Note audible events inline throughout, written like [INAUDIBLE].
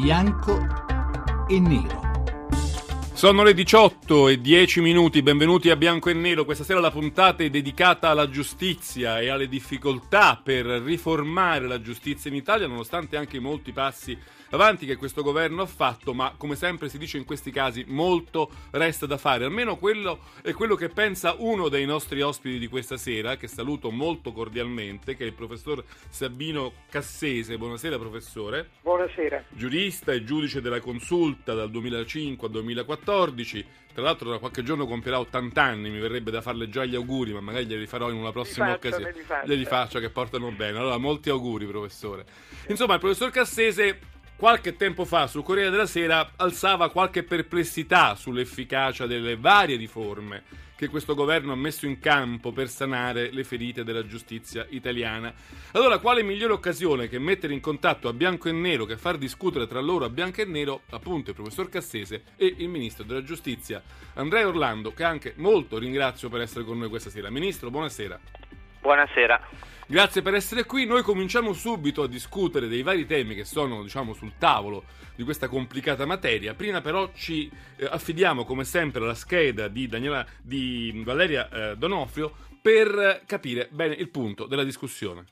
bianco e nero. Sono le 18 e 10 minuti, benvenuti a Bianco e Nero. Questa sera la puntata è dedicata alla giustizia e alle difficoltà per riformare la giustizia in Italia, nonostante anche molti passi avanti che questo governo ha fatto, ma come sempre si dice in questi casi molto resta da fare. Almeno quello è quello che pensa uno dei nostri ospiti di questa sera, che saluto molto cordialmente, che è il professor Sabino Cassese. Buonasera professore. Buonasera. Giurista e giudice della consulta dal 2005 al 2014. Tra l'altro da qualche giorno compierà 80 anni, mi verrebbe da farle già gli auguri, ma magari glieli farò in una prossima faccio, occasione. li faccio. Glieli faccio che portano bene. Allora, molti auguri professore. Insomma, il professor Cassese qualche tempo fa sul Corriere della Sera alzava qualche perplessità sull'efficacia delle varie riforme che questo governo ha messo in campo per sanare le ferite della giustizia italiana. Allora, quale migliore occasione che mettere in contatto a bianco e nero, che far discutere tra loro a bianco e nero, appunto il professor Cassese e il ministro della giustizia Andrea Orlando, che anche molto ringrazio per essere con noi questa sera. Ministro, buonasera. Buonasera. Grazie per essere qui. Noi cominciamo subito a discutere dei vari temi che sono, diciamo, sul tavolo di questa complicata materia. Prima però ci eh, affidiamo come sempre alla scheda di, Daniela, di Valeria eh, Donofrio per capire bene il punto della discussione.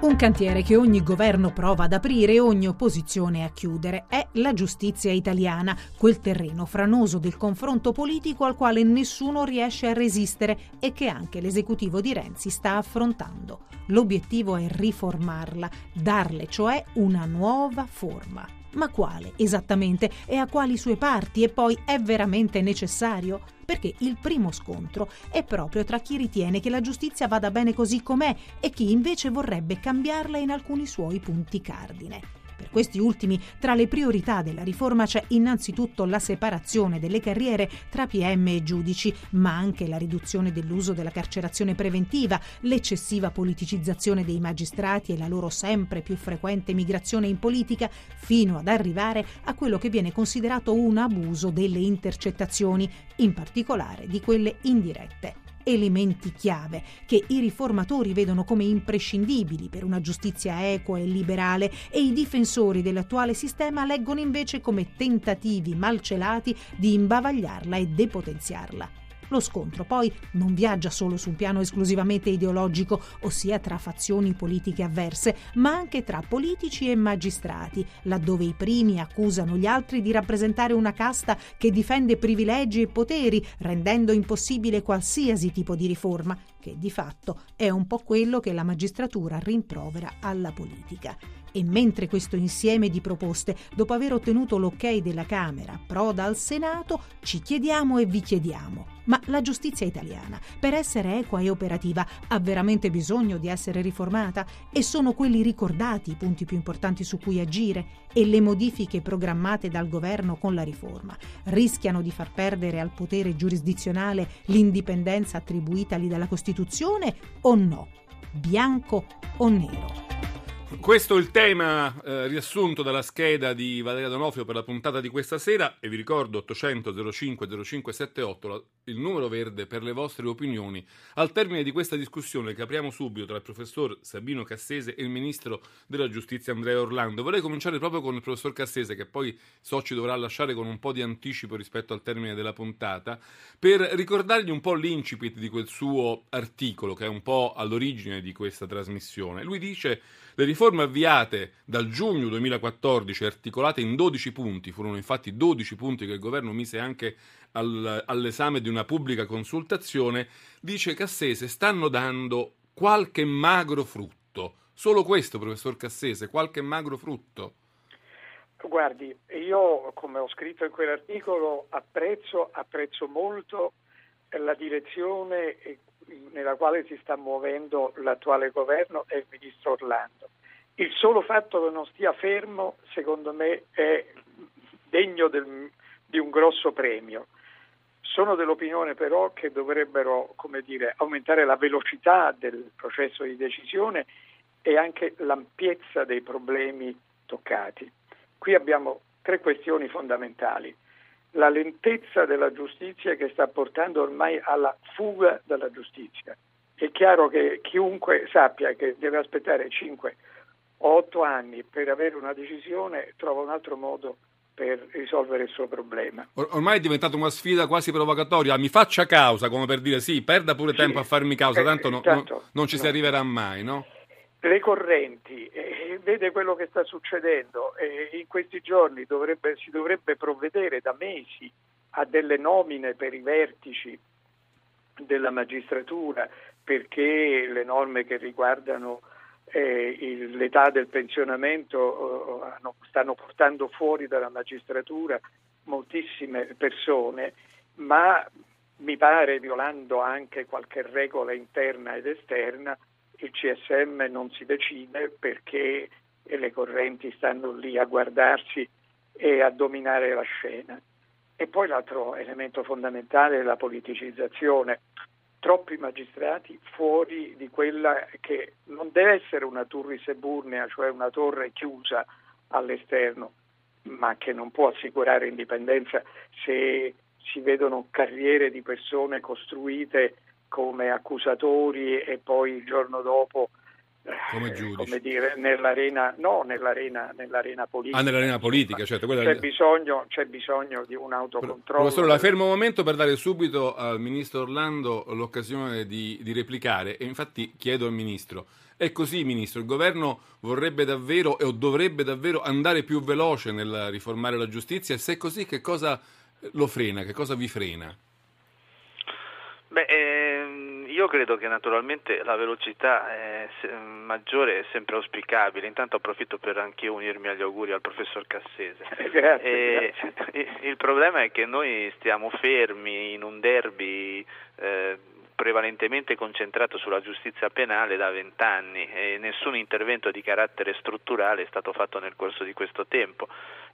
Un cantiere che ogni governo prova ad aprire e ogni opposizione a chiudere è la giustizia italiana, quel terreno franoso del confronto politico al quale nessuno riesce a resistere e che anche l'esecutivo di Renzi sta affrontando. L'obiettivo è riformarla, darle cioè una nuova forma. Ma quale esattamente e a quali sue parti e poi è veramente necessario? Perché il primo scontro è proprio tra chi ritiene che la giustizia vada bene così com'è e chi invece vorrebbe cambiarla in alcuni suoi punti cardine. Per questi ultimi, tra le priorità della riforma c'è innanzitutto la separazione delle carriere tra PM e giudici, ma anche la riduzione dell'uso della carcerazione preventiva, l'eccessiva politicizzazione dei magistrati e la loro sempre più frequente migrazione in politica, fino ad arrivare a quello che viene considerato un abuso delle intercettazioni, in particolare di quelle indirette elementi chiave che i riformatori vedono come imprescindibili per una giustizia equa e liberale e i difensori dell'attuale sistema leggono invece come tentativi malcelati di imbavagliarla e depotenziarla. Lo scontro poi non viaggia solo su un piano esclusivamente ideologico, ossia tra fazioni politiche avverse, ma anche tra politici e magistrati, laddove i primi accusano gli altri di rappresentare una casta che difende privilegi e poteri, rendendo impossibile qualsiasi tipo di riforma, che di fatto è un po' quello che la magistratura rimprovera alla politica. E mentre questo insieme di proposte, dopo aver ottenuto l'ok della Camera, proda al Senato, ci chiediamo e vi chiediamo. Ma la giustizia italiana, per essere equa e operativa, ha veramente bisogno di essere riformata? E sono quelli ricordati i punti più importanti su cui agire? E le modifiche programmate dal governo con la riforma rischiano di far perdere al potere giurisdizionale l'indipendenza attribuitagli dalla Costituzione o no? Bianco o nero? Questo è il tema eh, riassunto dalla scheda di Valeria Donofrio per la puntata di questa sera e vi ricordo 800 05 0578 la, il numero verde per le vostre opinioni. Al termine di questa discussione che apriamo subito tra il professor Sabino Cassese e il ministro della giustizia Andrea Orlando, vorrei cominciare proprio con il professor Cassese che poi so ci dovrà lasciare con un po' di anticipo rispetto al termine della puntata per ricordargli un po' l'incipit di quel suo articolo che è un po' all'origine di questa trasmissione. Lui dice le riforme avviate dal giugno 2014, articolate in 12 punti, furono infatti 12 punti che il governo mise anche al, all'esame di una pubblica consultazione, dice Cassese, stanno dando qualche magro frutto. Solo questo, professor Cassese, qualche magro frutto. Guardi, io come ho scritto in quell'articolo apprezzo, apprezzo molto la direzione nella quale si sta muovendo l'attuale governo e il ministro Orlando. Il solo fatto che non stia fermo, secondo me, è degno del, di un grosso premio. Sono dell'opinione però che dovrebbero dire, aumentare la velocità del processo di decisione e anche l'ampiezza dei problemi toccati. Qui abbiamo tre questioni fondamentali la lentezza della giustizia che sta portando ormai alla fuga dalla giustizia. È chiaro che chiunque sappia che deve aspettare 5 o otto anni per avere una decisione, trova un altro modo per risolvere il suo problema. Or- ormai è diventata una sfida quasi provocatoria, mi faccia causa, come per dire sì, perda pure Sì, tempo a farmi causa, eh, tanto, no- tanto no- non ci si no. arriverà mai, no? Le correnti, eh, vede quello che sta succedendo, eh, in questi giorni dovrebbe- si dovrebbe provvedere da mesi a delle nomine per i vertici della magistratura perché le norme che riguardano eh, l'età del pensionamento eh, stanno portando fuori dalla magistratura moltissime persone, ma mi pare violando anche qualche regola interna ed esterna, il CSM non si decide perché le correnti stanno lì a guardarsi e a dominare la scena. E poi l'altro elemento fondamentale è la politicizzazione. Troppi magistrati fuori di quella che non deve essere una turris eburnea, cioè una torre chiusa all'esterno, ma che non può assicurare indipendenza se si vedono carriere di persone costruite come accusatori e poi il giorno dopo Come giudici. come dire, nell'arena, no, nell'arena, nell'arena politica. Ah, nell'arena politica, certo. Quella C'è bisogno, c'è bisogno di un autocontrollo. Professore, la fermo un momento per dare subito al Ministro Orlando l'occasione di, di replicare e infatti chiedo al Ministro, è così Ministro, il Governo vorrebbe davvero o dovrebbe davvero andare più veloce nel riformare la giustizia e se è così che cosa lo frena, che cosa vi frena? Beh, ehm, io credo che naturalmente la velocità maggiore è sempre auspicabile. Intanto approfitto per anch'io unirmi agli auguri al professor Cassese. [LAUGHS] Grazie, E grazie. il- Il problema è che noi stiamo fermi in un derby eh, prevalentemente concentrato sulla giustizia penale da vent'anni e nessun intervento di carattere strutturale è stato fatto nel corso di questo tempo.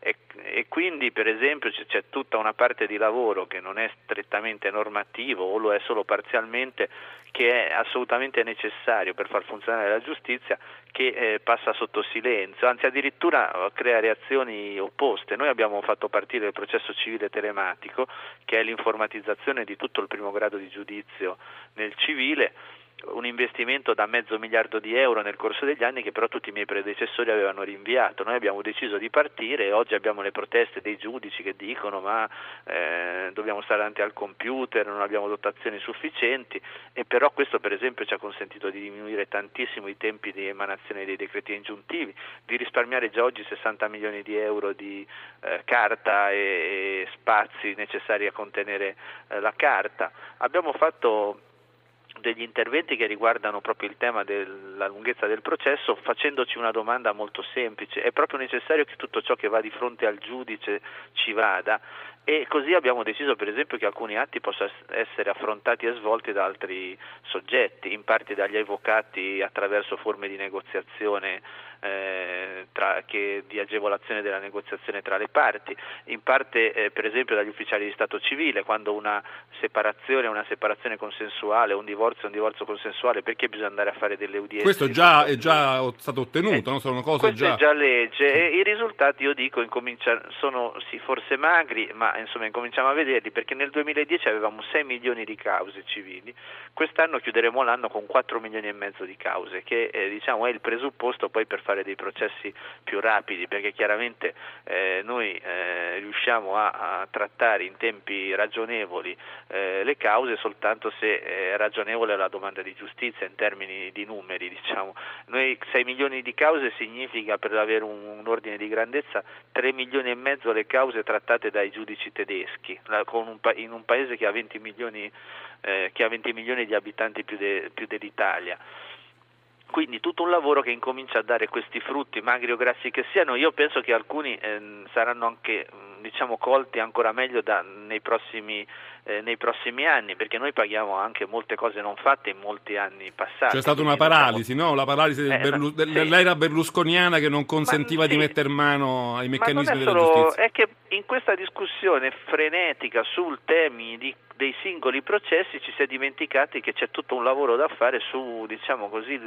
E, e quindi per esempio c'è, tutta una parte di lavoro che non è strettamente normativo o lo è solo parzialmente che è assolutamente necessario per far funzionare la giustizia che eh, passa sotto silenzio, anzi addirittura eh, crea reazioni opposte. Noi abbiamo fatto partire il processo civile telematico, che è l'informatizzazione di tutto il primo grado di giudizio nel civile, un investimento da mezzo miliardo di euro nel corso degli anni che però tutti i miei predecessori avevano rinviato. Noi abbiamo deciso di partire e oggi abbiamo le proteste dei giudici che dicono ma eh, dobbiamo stare davanti al computer, non abbiamo dotazioni sufficienti e però questo per esempio ci ha consentito di diminuire tantissimo i tempi di emanazione dei decreti ingiuntivi, di risparmiare già oggi 60 milioni di euro di eh, carta e, e spazi necessari a contenere eh, la carta. Abbiamo fatto degli interventi che riguardano proprio il tema della lunghezza del processo facendoci una domanda molto semplice, è proprio necessario che tutto ciò che va di fronte al giudice ci vada. E così abbiamo deciso per esempio che alcuni atti possano essere affrontati e svolti da altri soggetti, in parte dagli avvocati attraverso forme di negoziazione eh, tra, che, di agevolazione della negoziazione tra le parti, in parte eh, per esempio dagli ufficiali di Stato civile, quando una separazione è una separazione consensuale, un divorzio è un divorzio consensuale, perché bisogna andare a fare delle udienze? Questo già, è già stato ottenuto, no? sono cose già... è già legge e i risultati io dico sono sì, forse magri, ma insomma incominciamo a vederli perché nel 2010 avevamo 6 milioni di cause civili, quest'anno chiuderemo l'anno con 4 milioni e mezzo di cause, che eh, diciamo è il presupposto poi per fare dei processi più rapidi, perché chiaramente eh, noi eh, riusciamo a, a trattare in tempi ragionevoli eh, le cause soltanto se è ragionevole la domanda di giustizia in termini di numeri, diciamo. Noi 6 milioni di cause significa per avere un, un ordine di grandezza 3 milioni e mezzo le cause trattate dai giudici tedeschi, la, un, in un paese che ha 20 milioni, eh, che ha 20 milioni di abitanti più, de, più dell'Italia. Quindi tutto un lavoro che incomincia a dare questi frutti, magri o grassi che siano, io penso che alcuni eh, saranno anche diciamo, colti ancora meglio da, nei, prossimi, eh, nei, prossimi, anni, perché noi paghiamo anche molte cose non fatte in molti anni passati. C'è stata una paralisi, no? La paralisi Eh, Berlu- sì. dell'era berlusconiana che non consentiva Ma, di sì. mettere mano ai meccanismi Ma non è della solo, giustizia. è che in questa discussione frenetica sul temi di, dei singoli processi ci si è dimenticati che c'è tutto un lavoro da fare su diciamo così,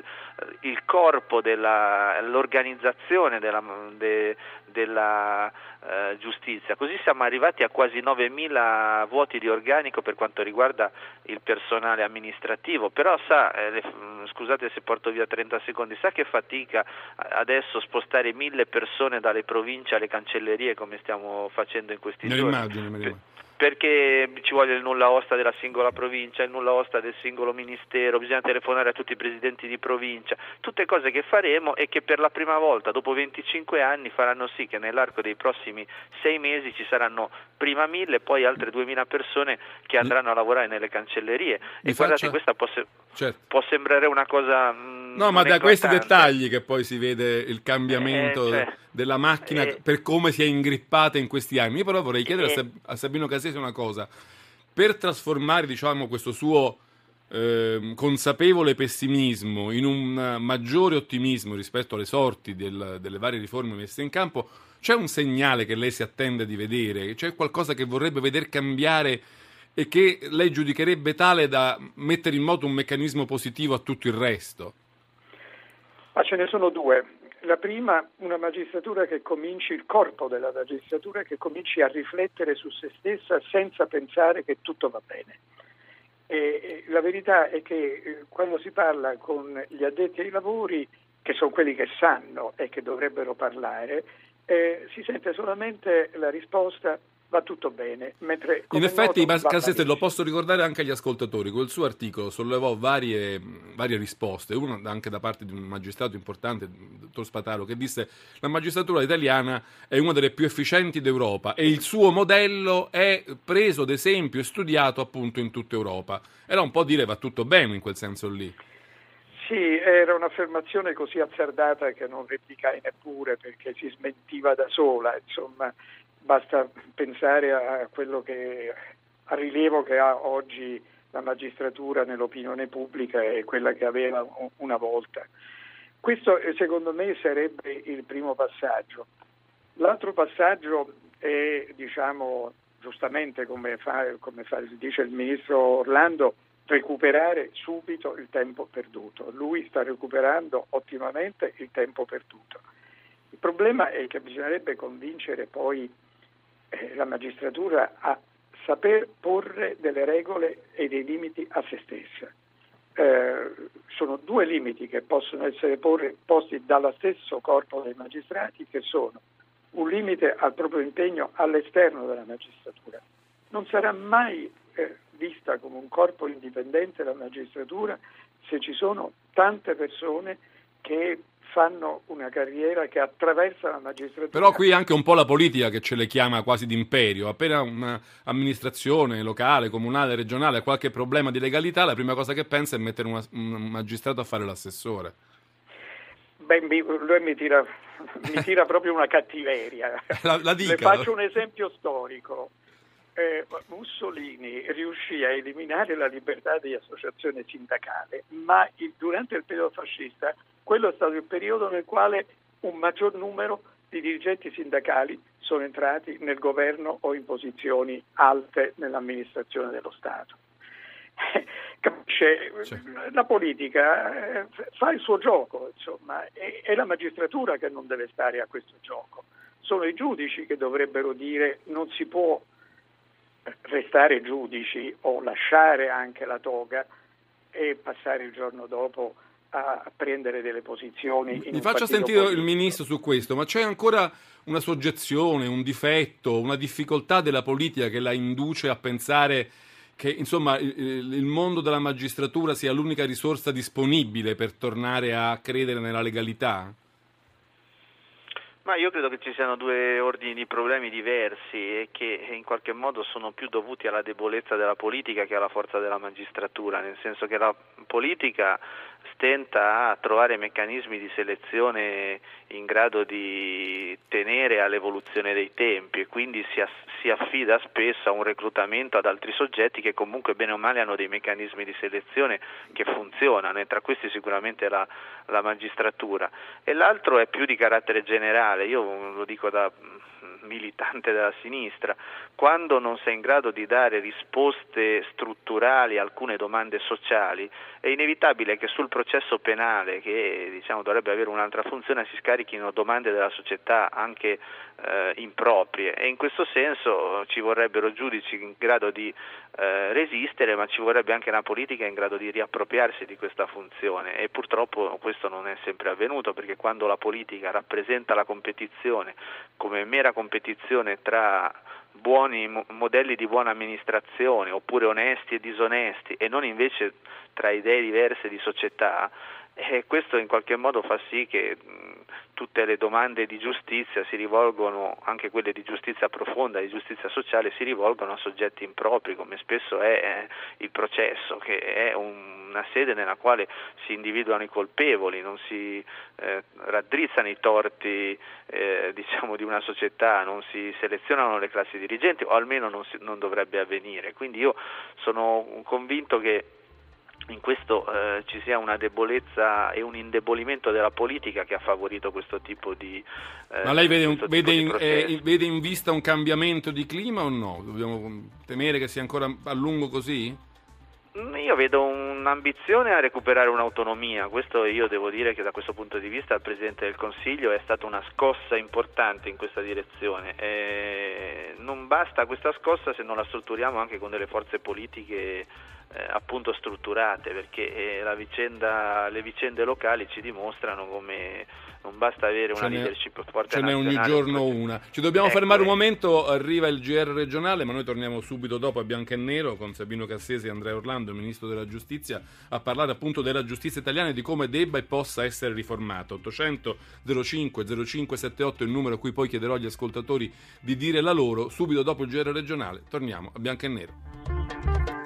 il corpo dell'organizzazione della, de, della eh, giustizia. Così siamo arrivati a quasi 9.000 vuoti di organico per quanto riguarda il personale amministrativo, però sa, eh, le, scusate se porto via 30 secondi, sa che fatica adesso spostare mille persone dalle province alle cancellerie come stiamo facendo in questi me giorni? Immagino, me perché ci vuole il nulla osta della singola provincia, il nulla osta del singolo ministero, bisogna telefonare a tutti i presidenti di provincia, tutte cose che faremo e che per la prima volta dopo 25 anni faranno sì che nell'arco dei prossimi sei mesi ci saranno prima mille e poi altre 2000 persone che andranno a lavorare nelle cancellerie Mi e guardate faccia... questa può, se... certo. può, sembrare una cosa... No, ma da questi dettagli che poi si vede il cambiamento eh, cioè, della macchina eh, per come si è ingrippata in questi anni. Io però vorrei chiedere eh, a, Sab- a Sabino Casese una cosa. Per trasformare diciamo, questo suo eh, consapevole pessimismo in un maggiore ottimismo rispetto alle sorti del, delle varie riforme messe in campo, c'è un segnale che lei si attende di vedere? C'è qualcosa che vorrebbe veder cambiare e che lei giudicherebbe tale da mettere in moto un meccanismo positivo a tutto il resto? Ma ce ne sono due. La prima, una magistratura che cominci, il corpo della magistratura che cominci a riflettere su se stessa senza pensare che tutto va bene. E la verità è che quando si parla con gli addetti ai lavori, che sono quelli che sanno e che dovrebbero parlare, eh, si sente solamente la risposta va tutto bene. Mentre, in effetti, Cassese, lo posso ricordare anche agli ascoltatori, quel suo articolo sollevò varie, varie, risposte, una anche da parte di un magistrato importante, il dottor Spataro, che disse la magistratura italiana è una delle più efficienti d'Europa e il suo modello è preso ad esempio e studiato appunto in tutta Europa. Era un po' dire va tutto bene in quel senso lì. Sì, era un'affermazione così azzardata che non replicai neppure perché si smentiva da sola, insomma basta pensare a quello che a rilievo che ha oggi la magistratura nell'opinione pubblica e quella che aveva una volta. Questo eh, secondo me sarebbe il primo passaggio. L'altro passaggio è, diciamo, giustamente come, fa, come fa, dice il ministro Orlando, recuperare subito il tempo perduto. Lui sta recuperando ottimamente il tempo perduto. Il problema è che bisognerebbe convincere poi la magistratura a saper porre delle regole e dei limiti a se stessa. Eh, sono due limiti che possono essere porre, posti dallo stesso corpo dei magistrati che sono un limite al proprio impegno all'esterno della magistratura. Non sarà mai eh, vista come un corpo indipendente la magistratura se ci sono tante persone che fanno una carriera che attraversa la magistratura. Però qui anche un po' la politica che ce le chiama quasi d'imperio. Appena un'amministrazione locale, comunale, regionale ha qualche problema di legalità, la prima cosa che pensa è mettere una, un magistrato a fare l'assessore. Beh, lui mi tira, mi tira proprio una cattiveria. [LAUGHS] La, la dica. Le faccio un esempio storico. Eh, Mussolini riuscì a eliminare la libertà di associazione sindacale, ma il, durante il periodo fascista quello è stato il periodo nel quale un maggior numero di dirigenti sindacali sono entrati nel governo o in posizioni alte nell'amministrazione dello Stato. [LAUGHS] Capisce, la politica eh, fa il suo gioco, insomma, è la magistratura che non deve stare a questo gioco. Sono i giudici che dovrebbero dire non si può restare giudici o lasciare anche la toga e passare il giorno dopo a prendere delle posizioni. Mi faccia sentire politico. il ministro su questo, ma c'è ancora una soggezione, un difetto, una difficoltà della politica che la induce a pensare che insomma, il, il mondo della magistratura sia l'unica risorsa disponibile per tornare a credere nella legalità? Ma io credo che ci siano due ordini di problemi diversi e che in qualche modo sono più dovuti alla debolezza della politica che alla forza della magistratura, nel senso che la politica stenta a trovare meccanismi di selezione in grado di tenere all'evoluzione dei tempi e quindi si, ass- si, affida spesso a un reclutamento ad altri soggetti che comunque bene o male hanno dei meccanismi di selezione che funzionano e tra questi sicuramente la, la magistratura. E l'altro è più di carattere generale, io lo dico da militante della sinistra, quando non sei in grado di dare risposte strutturali a alcune domande sociali, è inevitabile che sul processo penale, che diciamo, dovrebbe avere un'altra funzione, si scarichino domande della società anche eh, improprie. E in questo senso ci vorrebbero giudici in grado di eh, resistere, ma ci vorrebbe anche una politica in grado di riappropriarsi di questa funzione. E purtroppo questo non è sempre avvenuto perché quando la politica rappresenta la competizione come mera competizione tra buoni modelli di buona amministrazione oppure onesti e disonesti e non invece tra idee diverse di società, e questo in qualche modo fa sì che tutte le domande di giustizia si rivolgono, anche quelle di giustizia profonda, di giustizia sociale, si rivolgono a soggetti impropri, come spesso è il processo, che è una sede nella quale si individuano i colpevoli, non si eh, raddrizzano i torti eh, [LAUGHS] diciamo, di una società, non si selezionano le classi dirigenti, o almeno non, si, non dovrebbe avvenire. Quindi io sono convinto che in questo eh, ci sia una debolezza e un indebolimento della politica che ha favorito questo tipo di eh, Ma lei vede, un, vede, in, eh, vede, in, vista un cambiamento di clima o no? Dobbiamo temere che sia ancora a lungo così? Mm, io vedo un'ambizione a recuperare un'autonomia, questo io devo dire che da questo punto di vista il Presidente del Consiglio è stata una scossa importante in questa direzione. E non basta questa scossa se non la strutturiamo anche con delle forze politiche eh, appunto strutturate perché eh, vicenda, le vicende locali ci dimostrano come non basta avere una leadership forte ce n'è ogni giorno una. Ci dobbiamo ecco, fermare un momento arriva il GR regionale ma noi torniamo subito dopo a Bianco e Nero con Sabino Cassesi e Andrea Orlando il ministro della giustizia a parlare appunto della giustizia italiana e di come debba e possa essere riformata 800 05 0578 è il numero a cui poi chiederò agli ascoltatori di dire la loro. Subito dopo il GR regionale torniamo a Bianco e Nero